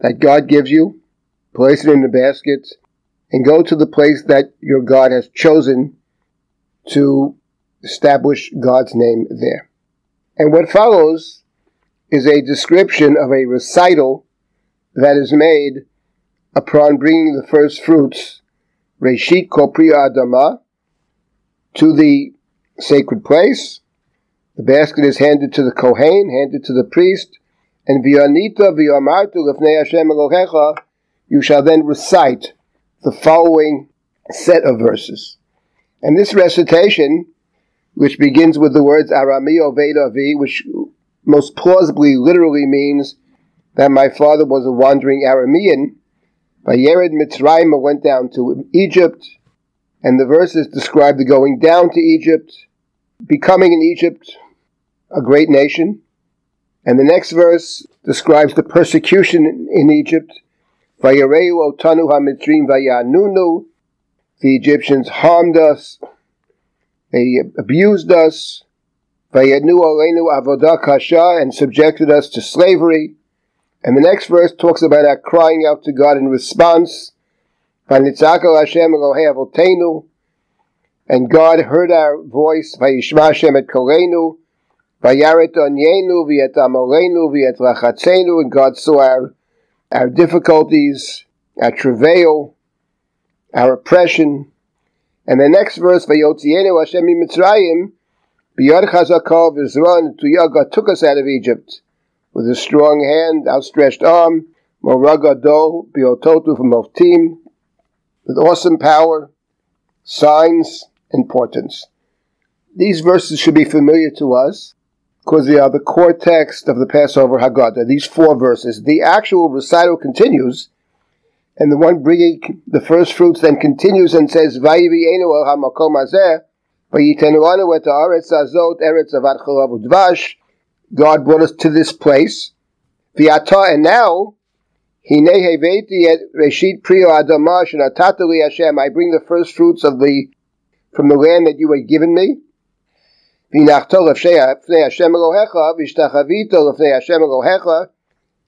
that God gives you, place it in the baskets, and go to the place that your God has chosen to establish God's name there. And what follows is a description of a recital that is made upon bringing the first fruits, Reshit Kopri Adama, to the sacred place. The basket is handed to the Kohen, handed to the priest, and V'yanita v'yamartu lefnei Hashem Elohecha, you shall then recite the following set of verses. And this recitation, which begins with the words Arami Oved Avi, which most plausibly literally means that my father was a wandering Aramean, by Vayered Mitzrayim went down to Egypt, and the verses describe the going down to Egypt, becoming in Egypt a great nation, and the next verse describes the persecution in Egypt. Vayanunu. The Egyptians harmed us. They abused us. Aleinu avodah kasha and subjected us to slavery. And the next verse talks about our crying out to God in response. Vanitzakal Hashem Elohei avotenu. And God heard our voice. Vayishma Hashem et kolenu. Vayaret onyenu v'et amorenu v'et rachatzenu, and God saw our, difficulties, our travail, our oppression. And the next verse, Vayotzienu Hashem Mitzrayim, B'yad chazakah v'zron tuyah, God took us out of Egypt with a strong hand, outstretched arm, moragadol biototu moftim, with awesome power, signs, and portents. These verses should be familiar to us because they are the core text of the Passover Haggadah. These four verses. The actual recital continues, and the one bringing the first fruits then continues and says, "Vayivienu el hamakom eretz. God brought us to this place. V'ata, and now, hine heveti et reshit priyo adama shenatata Hashem. I bring the first fruits of the from the land that you had given me.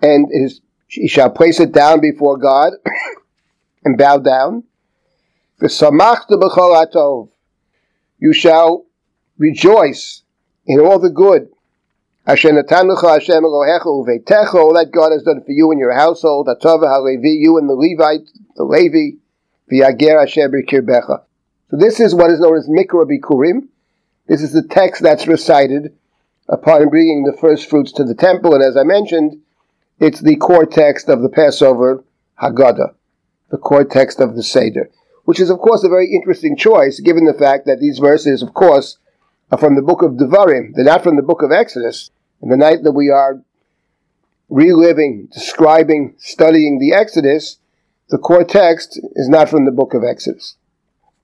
And his, he shall place it down before God and bow down. You shall rejoice in all the good. That God has done for you and your household, you and the Levite, the Levi. So this is what is known as Mikra Bikurim, this is the text that's recited upon bringing the first fruits to the temple, and as I mentioned, it's the core text of the Passover Haggadah, the core text of the Seder, which is, of course, a very interesting choice, given the fact that these verses, of course, are from the book of Devarim. They're not from the book of Exodus. And the night that we are reliving, describing, studying the Exodus, the core text is not from the book of Exodus.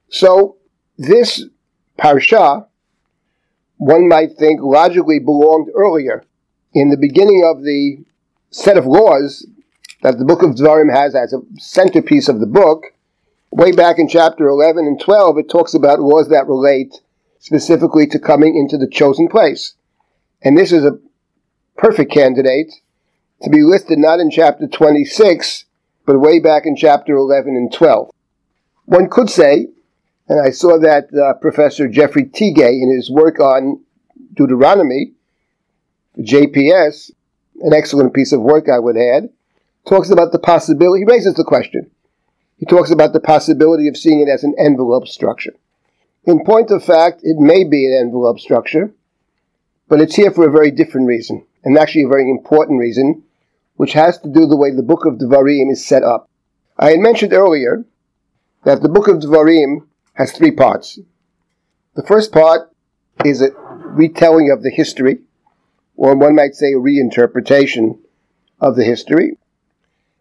So, this parsha one might think logically belonged earlier. In the beginning of the set of laws that the book of Dvarim has as a centerpiece of the book, way back in chapter 11 and 12, it talks about laws that relate specifically to coming into the chosen place. And this is a perfect candidate to be listed not in chapter 26, but way back in chapter 11 and 12. One could say and I saw that uh, Professor Jeffrey Tigay, in his work on Deuteronomy, JPS, an excellent piece of work I would add, talks about the possibility, he raises the question. He talks about the possibility of seeing it as an envelope structure. In point of fact, it may be an envelope structure, but it's here for a very different reason, and actually a very important reason, which has to do the way the book of Devarim is set up. I had mentioned earlier that the book of Devarim has three parts. The first part is a retelling of the history, or one might say a reinterpretation of the history.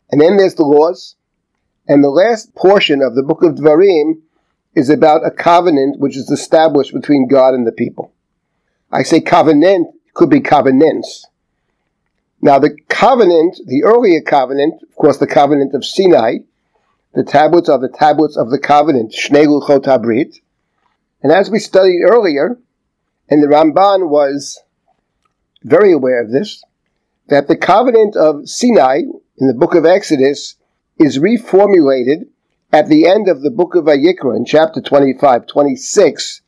And then there's the laws. And the last portion of the book of Dvarim is about a covenant which is established between God and the people. I say covenant, could be covenants. Now the covenant, the earlier covenant, of course the covenant of Sinai, the tablets are the tablets of the covenant, Shnei Luchot. And as we studied earlier, and the Ramban was very aware of this, that the covenant of Sinai in the book of Exodus is reformulated at the end of the book of Vayikra in chapter 25, 26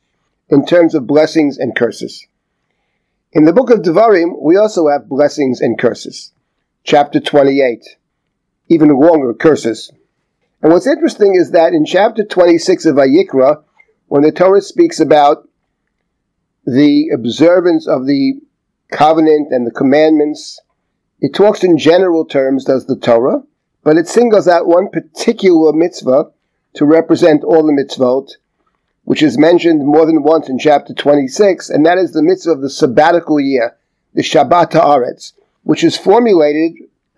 in terms of blessings and curses. In the book of Devarim, we also have blessings and curses. Chapter 28, even longer curses. And what's interesting is that in chapter 26 of Vayikra, when the Torah speaks about the observance of the covenant and the commandments, it talks in general terms, does the Torah, but it singles out one particular mitzvah to represent all the mitzvot, which is mentioned more than once in chapter 26, and that is the mitzvah of the sabbatical year, the Shabbat Haaretz, which is formulated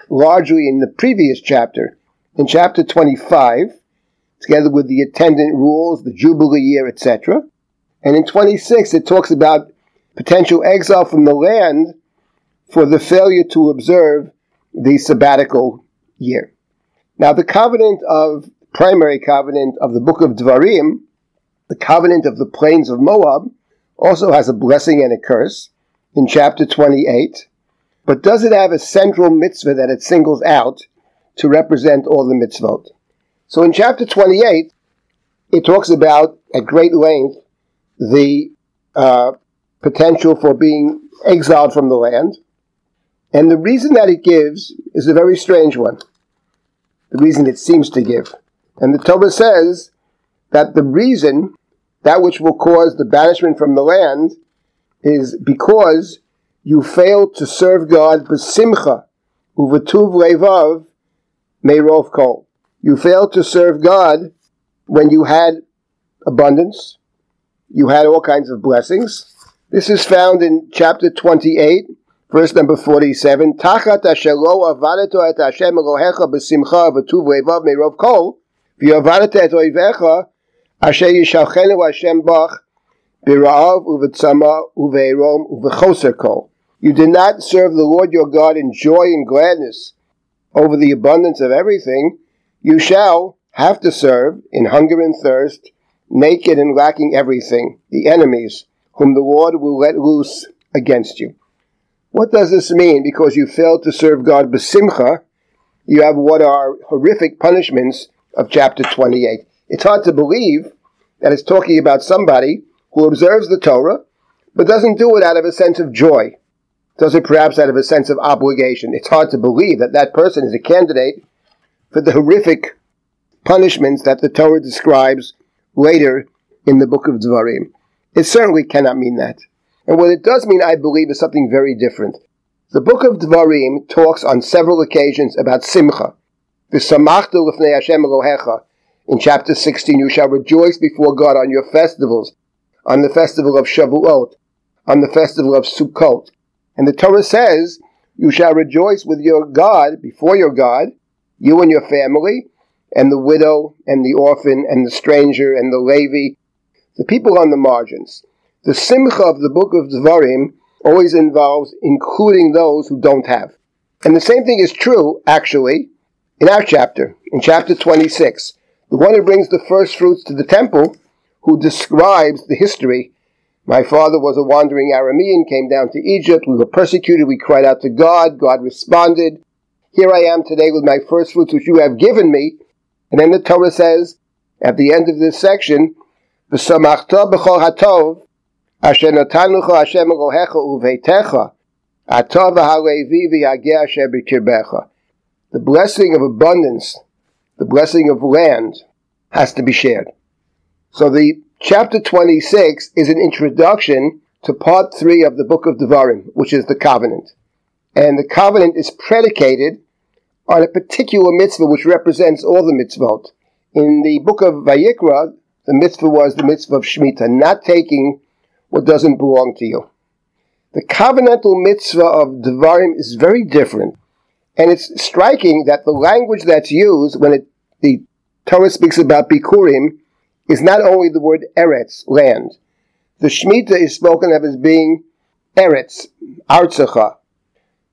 largely in the previous chapter, in chapter 25, together with the attendant rules, the Jubilee year, etc. And in 26, it talks about potential exile from the land for the failure to observe the sabbatical year. Now, the covenant of, primary covenant of the book of Dvarim, the covenant of the plains of Moab, also has a blessing and a curse in chapter 28, but does it have a central mitzvah that it singles out to represent all the mitzvot? So in chapter 28, it talks about at great length the uh, potential for being exiled from the land. And the reason that it gives is a very strange one the reason it seems to give. And the Torah says that the reason, that which will cause the banishment from the land, is because you failed to serve God besimcha, uvetuv levav, meirov kol. You failed to serve God when you had abundance, you had all kinds of blessings. This is found in chapter 28, Verse number 47, Tachat asher lo avadeto et Hashem Elohecha b'simcha v'tuv levav me'rov kol, v'yavadet et oivecha, asher yishalchenu Hashem bach, b'ra'av u'v'tzama u've'erom u'v'choser kol. You did not serve the Lord your God in joy and gladness over the abundance of everything. You shall have to serve in hunger and thirst, naked and lacking everything, the enemies, whom the Lord will let loose against you. What does this mean? Because you failed to serve God besimcha, you have what are horrific punishments of chapter 28. It's hard to believe that it's talking about somebody who observes the Torah, but doesn't do it out of a sense of joy. Does it perhaps out of a sense of obligation? It's hard to believe that that person is a candidate for the horrific punishments that the Torah describes later in the book of Dvarim. It certainly cannot mean that. And what it does mean, I believe, is something very different. The book of Dvarim talks on several occasions about Simcha. In chapter 16, you shall rejoice before God on your festivals, on the festival of Shavuot, on the festival of Sukkot. And the Torah says, you shall rejoice with your God, before your God, you and your family, and the widow, and the orphan, and the stranger, and the Levi, the people on the margins. The simcha of the book of Dvarim always involves including those who don't have. And the same thing is true, actually, in our chapter, in chapter 26. The one who brings the first fruits to the temple, who describes the history. My father was a wandering Aramean, came down to Egypt. We were persecuted. We cried out to God. God responded. Here I am today with my first fruits, which you have given me. And then the Torah says, at the end of this section, The blessing of abundance, the blessing of land, has to be shared. So the chapter 26 is an introduction to part 3 of the book of Devarim, which is the covenant. And the covenant is predicated on a particular mitzvah which represents all the mitzvot. In the book of Vayikra, the mitzvah was the mitzvah of Shemitah, not taking what doesn't belong to you. The covenantal mitzvah of Devarim is very different. And it's striking that the language that's used when it, the Torah speaks about Bikurim is not only the word Eretz, land. The Shemitah is spoken of as being Eretz, Artzacha.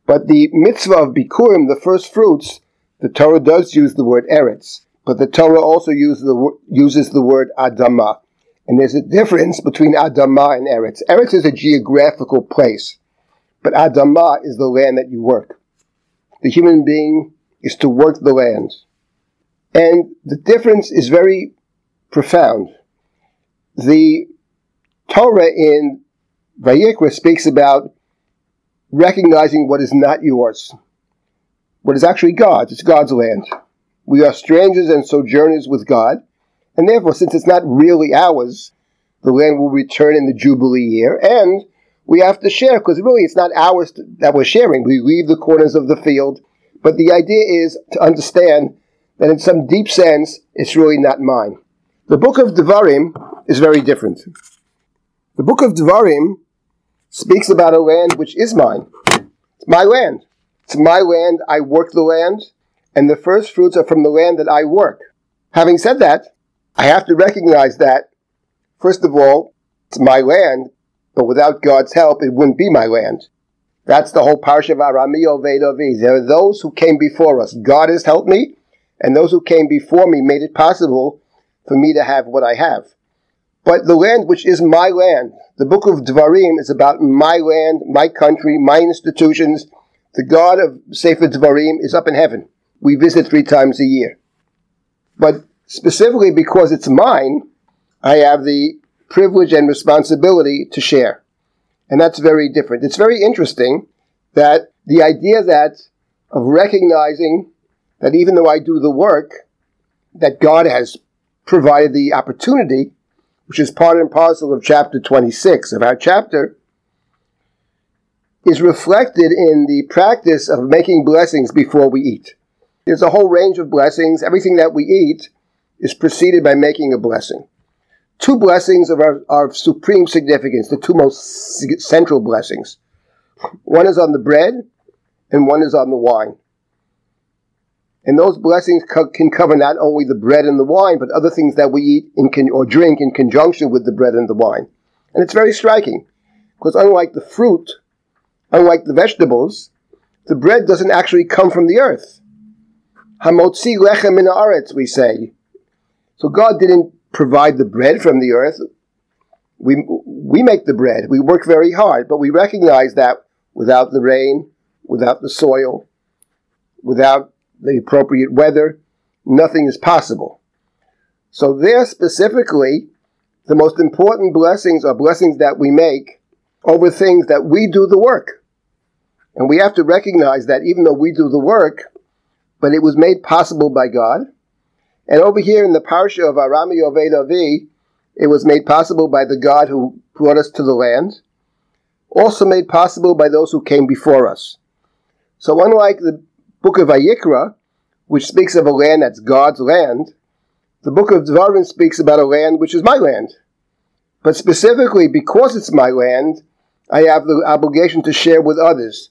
But the mitzvah of Bikurim, the first fruits, the Torah does use the word Eretz. But the Torah also uses the, uses the word Adama. And there's a difference between Adama and Eretz. Eretz is a geographical place, but Adama is the land that you work. The human being is to work the land. And the difference is very profound. The Torah in Vayikra speaks about recognizing what is not yours, what is actually God's. It's God's land. We are strangers and sojourners with God, and therefore, since it's not really ours, the land will return in the Jubilee year, and we have to share, because really it's not ours that we're sharing. We leave the corners of the field, but the idea is to understand that in some deep sense, it's really not mine. The book of Devarim is very different. The book of Devarim speaks about a land which is mine. It's my land. It's my land. I work the land and the first fruits are from the land that I work. Having said that, I have to recognize that, first of all, it's my land, but without God's help, it wouldn't be my land. That's the whole parsha of Arami Oved Avi. There are those who came before us. God has helped me, and those who came before me made it possible for me to have what I have. But the land which is my land, the book of Dvarim is about my land, my country, my institutions. The God of Sefer Dvarim is up in heaven we visit three times a year. But specifically because it's mine, I have the privilege and responsibility to share. And that's very different. It's very interesting that the idea that of recognizing that even though I do the work, that God has provided the opportunity, which is part and parcel of chapter 26 of our chapter, is reflected in the practice of making blessings before we eat. There's a whole range of blessings. Everything that we eat is preceded by making a blessing. Two blessings of our, are of supreme significance, the two most central blessings. One is on the bread, and one is on the wine. And those blessings co- can cover not only the bread and the wine, but other things that we eat con- or drink in conjunction with the bread and the wine. And it's very striking, because unlike the fruit, unlike the vegetables, the bread doesn't actually come from the earth. Hamotzi lechem in aretz, we say. So God didn't provide the bread from the earth. We, we make the bread. We work very hard, but we recognize that without the rain, without the soil, without the appropriate weather, nothing is possible. So there specifically, the most important blessings are blessings that we make over things that we do the work. And we have to recognize that even though we do the work, but it was made possible by God. And over here in the parsha of Arami Oved Avi, it was made possible by the God who brought us to the land, also made possible by those who came before us. So unlike the book of Vayikra, which speaks of a land that's God's land, the book of Dvarim speaks about a land which is my land. But specifically, because it's my land, I have the obligation to share with others,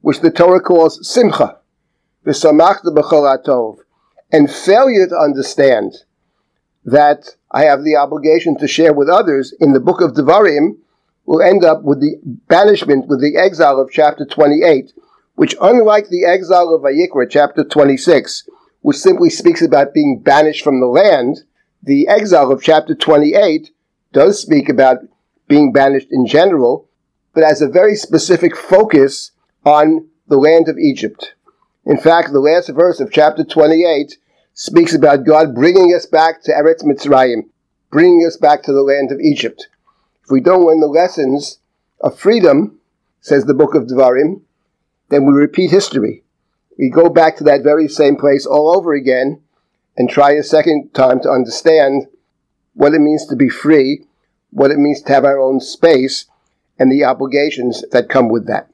which the Torah calls simcha the Samachta Bakalatov. and failure to understand that I have the obligation to share with others in the book of Devarim will end up with the banishment, with the exile of chapter 28, which unlike the exile of Vayikra, chapter 26, which simply speaks about being banished from the land, the exile of chapter 28 does speak about being banished in general, but has a very specific focus on the land of Egypt. In fact, the last verse of chapter 28 speaks about God bringing us back to Eretz Mitzrayim, bringing us back to the land of Egypt. If we don't learn the lessons of freedom, says the book of Devarim, then we repeat history. We go back to that very same place all over again and try a second time to understand what it means to be free, what it means to have our own space, and the obligations that come with that.